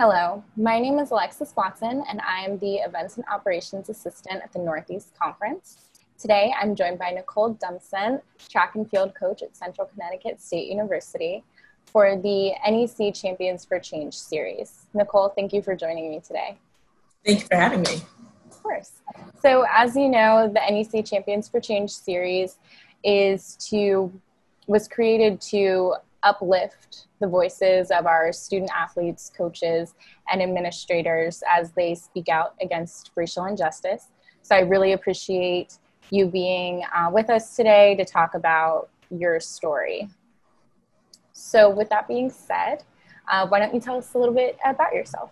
Hello, my name is Alexis Watson, and I am the Events and Operations Assistant at the Northeast Conference. Today, I'm joined by Nicole Dumpson, track and field coach at Central Connecticut State University, for the NEC Champions for Change series. Nicole, thank you for joining me today. Thank you for having me. Of course. So, as you know, the NEC Champions for Change series is to was created to uplift the voices of our student athletes, coaches, and administrators as they speak out against racial injustice. So I really appreciate you being uh, with us today to talk about your story. So, with that being said, uh, why don't you tell us a little bit about yourself?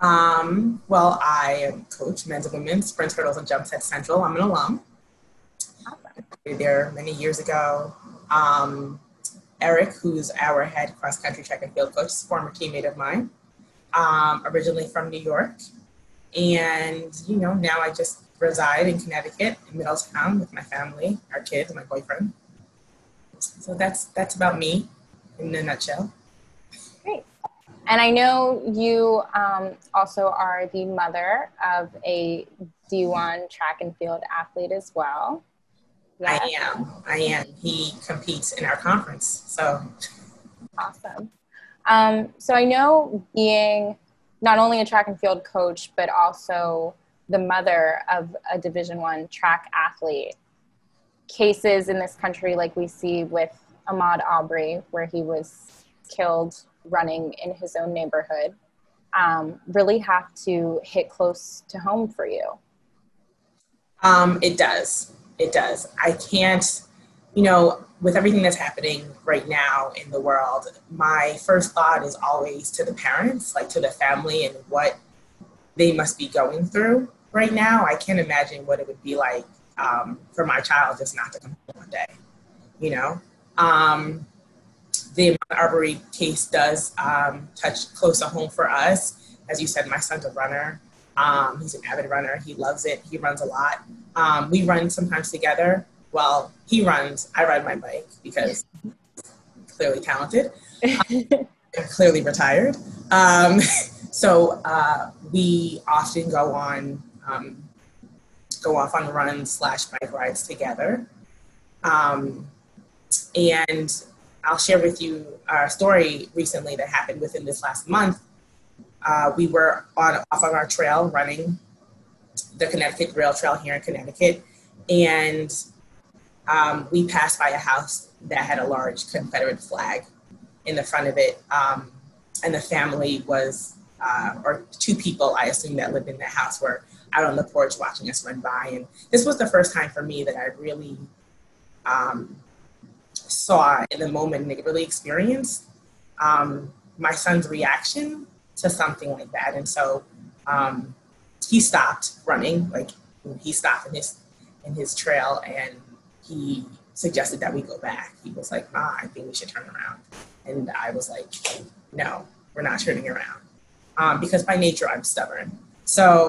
Um, well, I coach men's and women's sprints, hurdles and jumps at Central. I'm an alum. Awesome. There many years ago. Um, Eric, who's our head cross country track and field coach, former teammate of mine, um, originally from New York. And, you know, now I just reside in Connecticut, in Middletown, with my family, our kids, and my boyfriend. So that's that's about me in a nutshell. Great. And I know you um, also are the mother of a D1 track and field athlete as well. Yes. I am. I am. He competes in our conference. So awesome. Um, so I know being not only a track and field coach, but also the mother of a Division One track athlete. Cases in this country, like we see with Ahmaud Arbery, where he was killed running in his own neighborhood, um, really have to hit close to home for you. Um, it does it does. I can't, you know, with everything that's happening right now in the world, my first thought is always to the parents, like to the family and what they must be going through right now. I can't imagine what it would be like um, for my child just not to come home one day, you know? Um, the Arbery case does um, touch close to home for us. As you said, my son's a runner. Um, he's an avid runner. He loves it. He runs a lot. Um, we run sometimes together. Well, he runs. I ride my bike because clearly talented, clearly retired. Um, so uh, we often go on um, go off on runs slash bike rides together. Um, and I'll share with you a story recently that happened within this last month uh, we were on off on our trail running the Connecticut Rail Trail here in Connecticut, and um, we passed by a house that had a large Confederate flag in the front of it, um, and the family was, uh, or two people I assume that lived in that house were out on the porch watching us run by, and this was the first time for me that I really um, saw in the moment and really experienced um, my son's reaction to something like that. And so um, he stopped running, like he stopped in his in his trail, and he suggested that we go back. He was like, "Ah, I think we should turn around," and I was like, "No, we're not turning around," um, because by nature I'm stubborn. So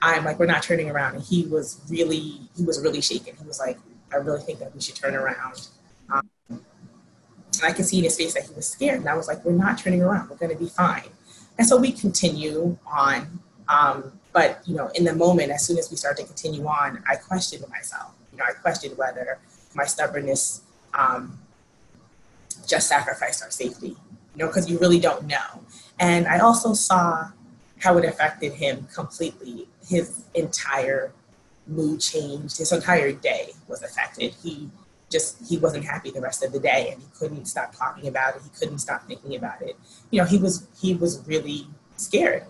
I'm like, "We're not turning around," and he was really he was really shaken. He was like, "I really think that we should turn around." Um, and I could see in his face that he was scared, and I was like, "We're not turning around. We're going to be fine." And so we continue on. Um, but you know, in the moment, as soon as we start to continue on, I questioned myself. You know, I questioned whether my stubbornness um, just sacrificed our safety. You know, because you really don't know. And I also saw how it affected him completely. His entire mood changed. His entire day was affected. He just he wasn't happy the rest of the day and he couldn't stop talking about it. He couldn't stop thinking about it. You know he was he was really scared.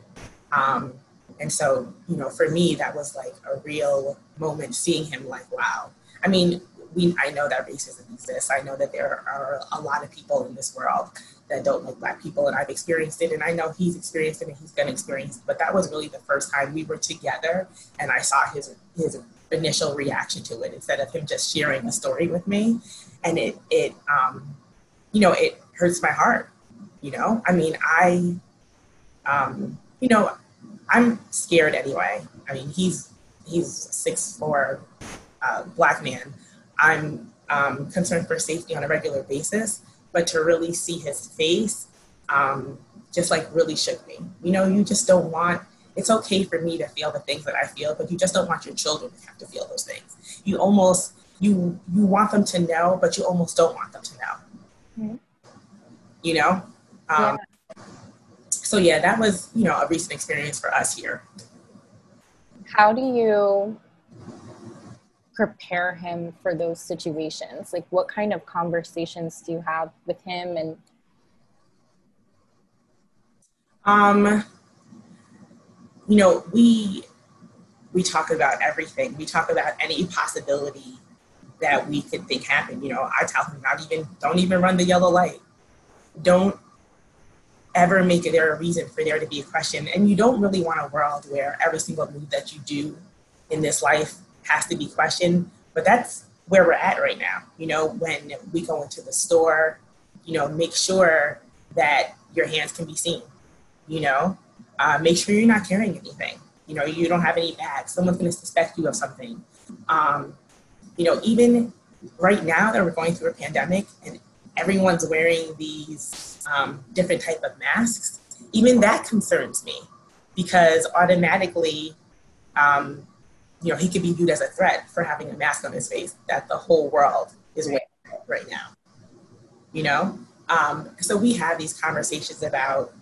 Um, and so you know for me that was like a real moment seeing him like wow. I mean we i know that racism exists. I know that there are a lot of people in this world that don't like black people and i've experienced it and i know he's experienced it and he's going to experience it. But that was really the first time we were together and i saw his his initial reaction to it instead of him just sharing a story with me. And it, it, um, you know, it hurts my heart. You know, I mean, I, um, you know, I'm scared anyway. I mean, he's he's six four, uh, black man. I'm um, concerned for safety on a regular basis, but to really see his face, um, just like really shook me. You know, you just don't want, it's okay for me to feel the things that I feel, but you just don't want your children to have to feel those things. You almost, you, you want them to know, but you almost don't want them to know. Mm-hmm. You know? Um, yeah. So yeah, that was, you know, a recent experience for us here. How do you prepare him for those situations? Like what kind of conversations do you have with him and um you know, we we talk about everything. We talk about any possibility that we could think happen. You know, I tell him not even don't even run the yellow light. Don't ever make it there a reason for there to be a question. And you don't really want a world where every single move that you do in this life has to be questioned. But that's where we're at right now. You know, when we go into the store, you know, make sure that your hands can be seen. You know, uh, make sure you're not carrying anything. You know, you don't have any bags. Someone's going to suspect you of something. Um, you know, even right now that we're going through a pandemic and everyone's wearing these um, different type of masks, even that concerns me because automatically um, you know, he could be viewed as a threat for having a mask on his face that the whole world is wearing right now. You know, um, so we have these conversations about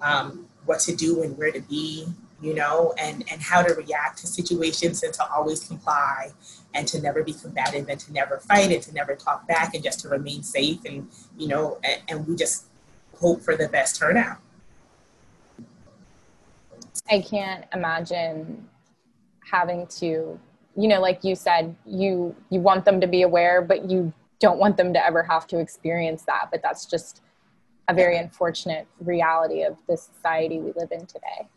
um, what to do and where to be, you know, and and how to react to situations and to always comply and to never be combative and to never fight and to never talk back and just to remain safe and you know, and, and we just hope for the best turnout. I can't imagine having to you know like you said you you want them to be aware but you don't want them to ever have to experience that but that's just a very unfortunate reality of the society we live in today.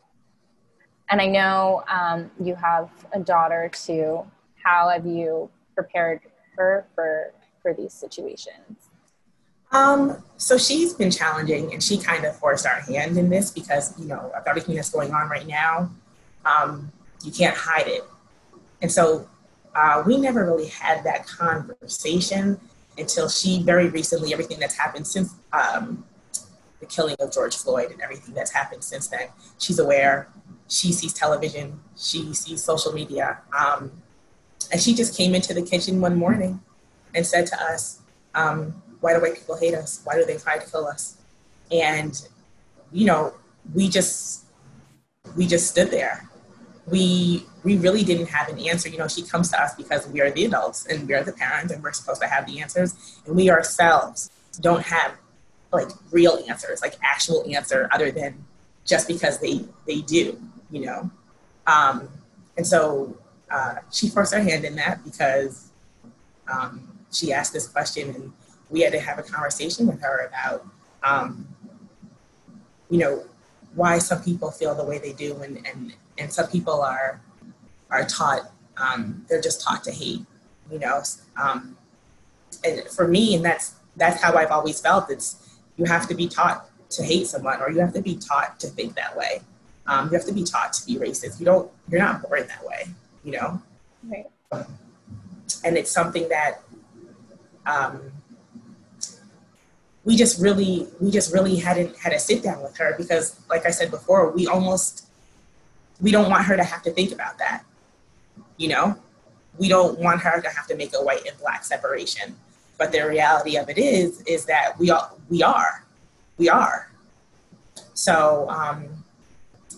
And i know um, you have a daughter too. How have you prepared her for for these situations? Um, so she's been challenging and she kind of forced our hand in this because you know of everything that's going on right now. Um, you can't hide it. And so uh, we never really had that conversation until she very recently, everything that's happened since um, killing of George Floyd and everything that's happened since then, she's aware. She sees television, she sees social media. Um, and she just came into the kitchen one morning and said to us, um, Why do white people hate us? Why do they try to kill us? And, you know, we just, we just stood there we we really didn't have an answer. You know, she comes to us because we are the adults and we are the parents and we're supposed to have the answers. And we ourselves don't have like real answers, like actual answer other than just because they they do, you know. Um, and so uh, she forced her hand in that because um, she asked this question and we had to have a conversation with her about um, you know why some people feel the way they do and, and and some people are are taught um, they're just taught to hate you know um, and for me and that's that's how i've always felt it's you have to be taught to hate someone or you have to be taught to think that way um, you have to be taught to be racist you don't you're not born that way you know right. and it's something that um, we just really we just really hadn't had a sit down with her because like i said before we almost we don't want her to have to think about that. You know, we don't want her to have to make a white and black separation. But the reality of it is, is that we are, we are, we are. So, um,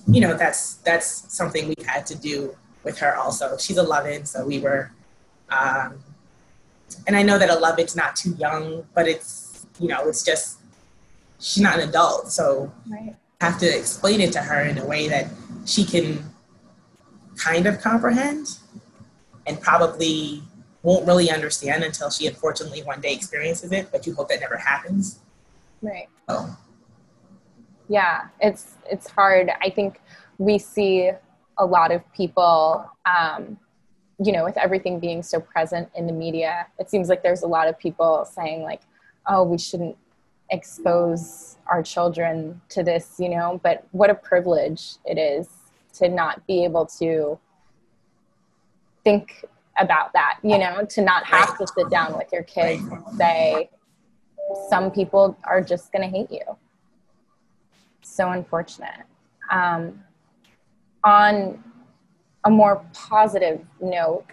you know, that's that's something we had to do with her. Also, she's 11, so we were, um, and I know that 11 is not too young, but it's, you know, it's just she's not an adult, so right. have to explain it to her in a way that she can kind of comprehend and probably won't really understand until she unfortunately one day experiences it, but you hope that never happens. Right. So. Yeah, it's it's hard. I think we see a lot of people um, you know, with everything being so present in the media, it seems like there's a lot of people saying like, oh, we shouldn't expose our children to this, you know, but what a privilege it is to not be able to think about that, you know, to not have to sit down with your kids and say, some people are just going to hate you. so unfortunate. Um, on a more positive note,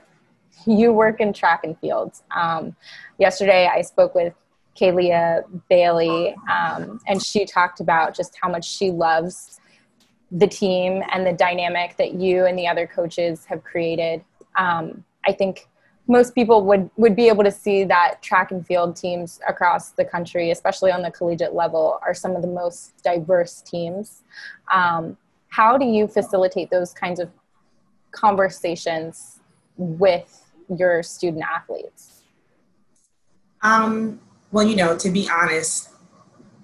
you work in track and fields. Um, yesterday, I spoke with Kalia Bailey, um, and she talked about just how much she loves the team and the dynamic that you and the other coaches have created. Um, I think most people would would be able to see that track and field teams across the country, especially on the collegiate level, are some of the most diverse teams. Um, how do you facilitate those kinds of conversations with your student athletes? Um, well, you know, to be honest,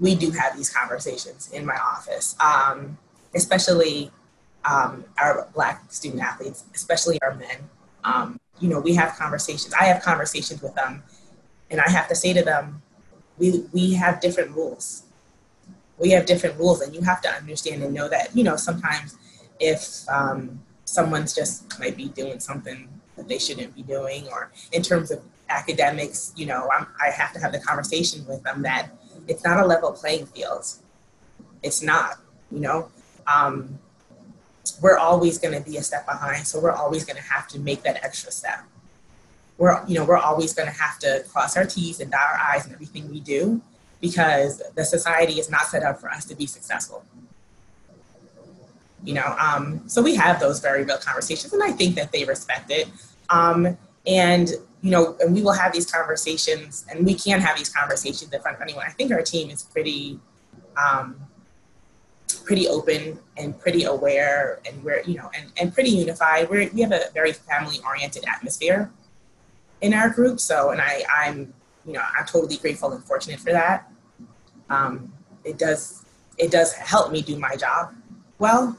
we do have these conversations in my office, um, especially um, our Black student athletes, especially our men. Um, you know, we have conversations. I have conversations with them, and I have to say to them, we, we have different rules. We have different rules, and you have to understand and know that, you know, sometimes if um, someone's just might be doing something that they shouldn't be doing, or in terms of academics, you know, I'm, i have to have the conversation with them that it's not a level playing field. It's not, you know. Um, we're always going to be a step behind, so we're always going to have to make that extra step. We're, you know, we're always going to have to cross our T's and dot our I's in everything we do because the society is not set up for us to be successful. You know, um, so we have those very real conversations, and I think that they respect it. Um, and you know, and we will have these conversations, and we can have these conversations in front of anyone. I think our team is pretty, um, pretty open and pretty aware, and we're you know, and, and pretty unified. We're, we have a very family-oriented atmosphere in our group. So, and I, I'm, you know, I'm totally grateful and fortunate for that. Um, it does, it does help me do my job well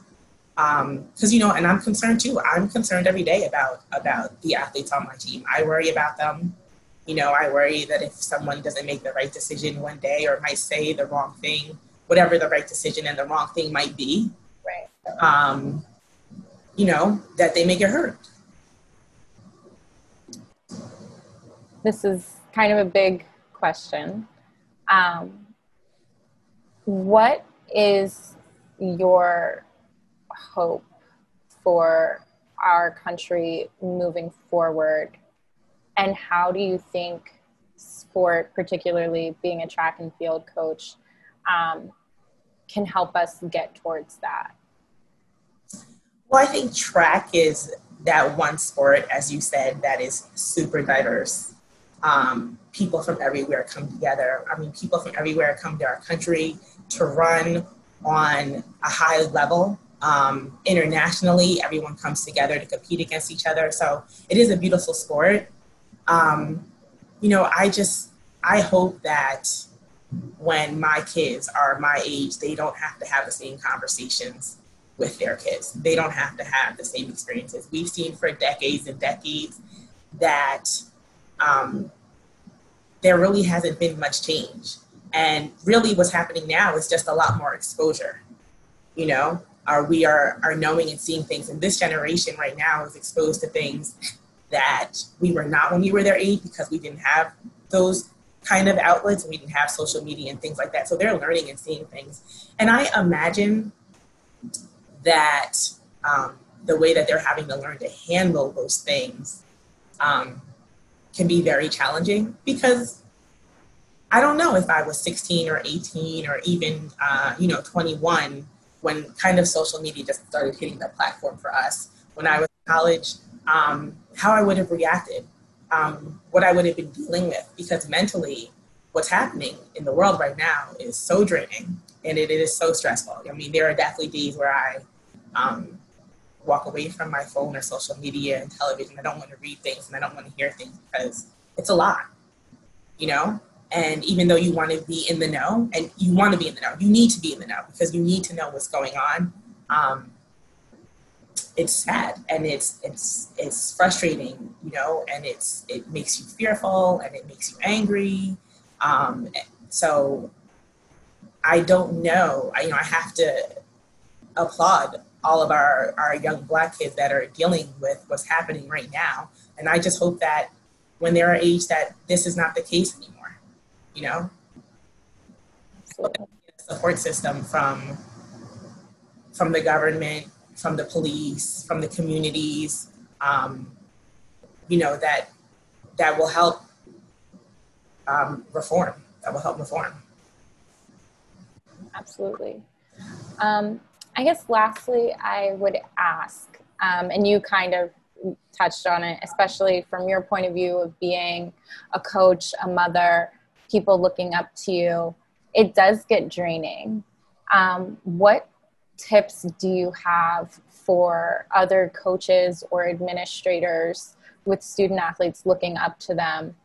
because um, you know, and I'm concerned too. I'm concerned every day about about the athletes on my team. I worry about them. You know, I worry that if someone doesn't make the right decision one day or might say the wrong thing, whatever the right decision and the wrong thing might be, right? Um, you know, that they may get hurt. This is kind of a big question. Um, what is your hope for our country moving forward? And how do you think sport, particularly being a track and field coach, um, can help us get towards that? Well, I think track is that one sport, as you said, that is super diverse. Um, people from everywhere come together. I mean, people from everywhere come to our country to run on a high level um, internationally, everyone comes together to compete against each other. So it is a beautiful sport. Um, you know, I just, I hope that when my kids are my age, they don't have to have the same conversations with their kids. They don't have to have the same experiences. We've seen for decades and decades that um, there really hasn't been much change. And really, what's happening now is just a lot more exposure. You know, are we are are knowing and seeing things and this generation right now is exposed to things that we were not when we were their age because we didn't have those kind of outlets we didn't have social media and things like that. So they're learning and seeing things. And i imagine that um, the way that they're having to learn to handle those things um, can be very challenging because i don't know if i was 16 or 18 or even uh, you know 21 when kind of social media just started hitting the platform for us. When I was in college, um, how I would have reacted, um, what I would have been dealing with, because mentally, what's happening in the world right now is so draining and it, it is so stressful. I mean, there are definitely days where I um, walk away from my phone or social media and television. I don't want to read things and I don't want to hear things because it's a lot, you know? And even though you want to be in the know, and you want to be in the know, you need to be in the know because you need to know what's going on. Um, it's sad and it's it's it's frustrating, you know, and it's it makes you fearful and it makes you angry. Um, so I don't know. I, you know, I have to applaud all of our, our young black kids that are dealing with what's happening right now. And I just hope that when they're our age that this is not the case anymore you know support system from from the government, from the police, from the communities, um, you know, that that will help um, reform. That will help reform. Absolutely. Um, I guess lastly, I would ask, um, and you kind of touched on it, especially from your point of view of being a coach, a mother, people looking up to you, it does get draining. Um, what tips do you have for other coaches or administrators with student athletes looking up to them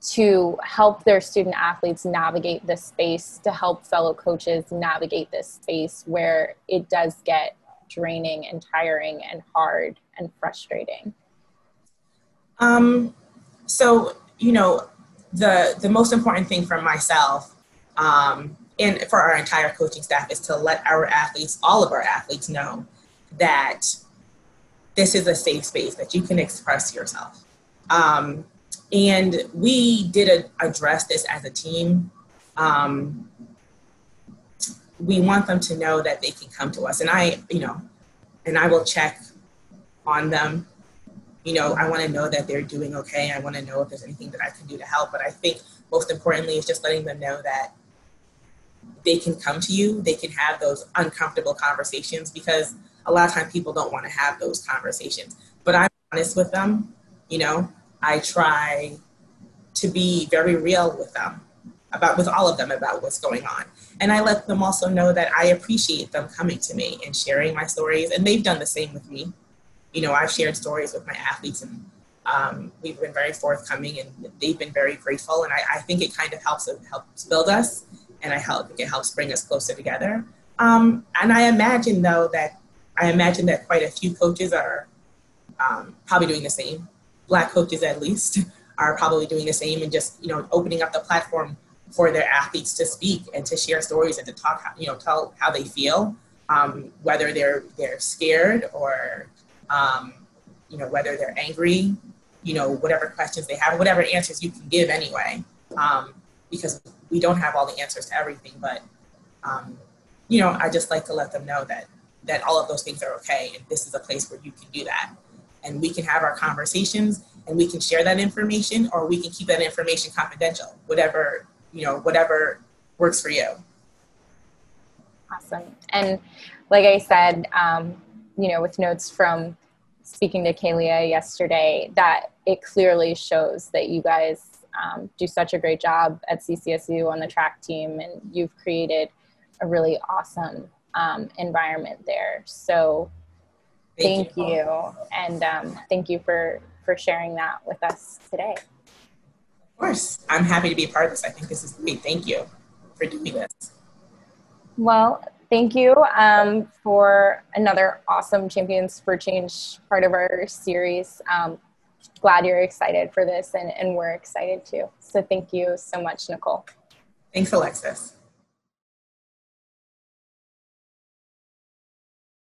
to help their student athletes navigate this space, to help fellow coaches navigate this space where it does get draining and tiring and hard and frustrating? Um, so, you know, the the most important thing for myself um, and for our entire coaching staff is to let our athletes, all of our athletes, know that this is a safe space that you can express yourself. Um, and we did a, address this as a team. Um, we want them to know that they can come to us, and I, you know, and I will check on them. You know, I want to know that they're doing okay. I want to know if there's anything that I can do to help. But I think most importantly is just letting them know that they can come to you. They can have those uncomfortable conversations because a lot of times people don't want to have those conversations. But I'm honest with them. You know, I try to be very real with them about with all of them about what's going on and i let them also know that i appreciate them coming to me and sharing my stories and they've done the same with me you know i've shared stories with my athletes and um, we've been very forthcoming and they've been very grateful and I, I think it kind of helps helps build us and I help it helps bring us closer together. Um, and I imagine though that I imagine that quite a few coaches are um, probably doing the same. Black coaches, at least, are probably doing the same and just you know opening up the platform for their athletes to speak and to share stories and to talk, you know, tell how they feel, um, whether they're they're scared or um, you know whether they're angry, you know whatever questions they have, whatever answers you can give anyway. Um, because we don't have all the answers to everything, but um, you know, I just like to let them know that that all of those things are okay, and this is a place where you can do that, and we can have our conversations, and we can share that information, or we can keep that information confidential, whatever you know, whatever works for you. Awesome, and like I said, um, you know, with notes from speaking to Kalia yesterday, that it clearly shows that you guys um, do such a great job at CCSU on the track team, and you've created a really awesome um, environment there. So thank, thank you. you, and um, thank you for for sharing that with us today. Of course, I'm happy to be a part of this. I think this is great. Thank you for doing this. Well, thank you um, for another awesome Champions for Change part of our series. Um, glad you're excited for this and, and we're excited too. So thank you so much, Nicole. Thanks, Alexis.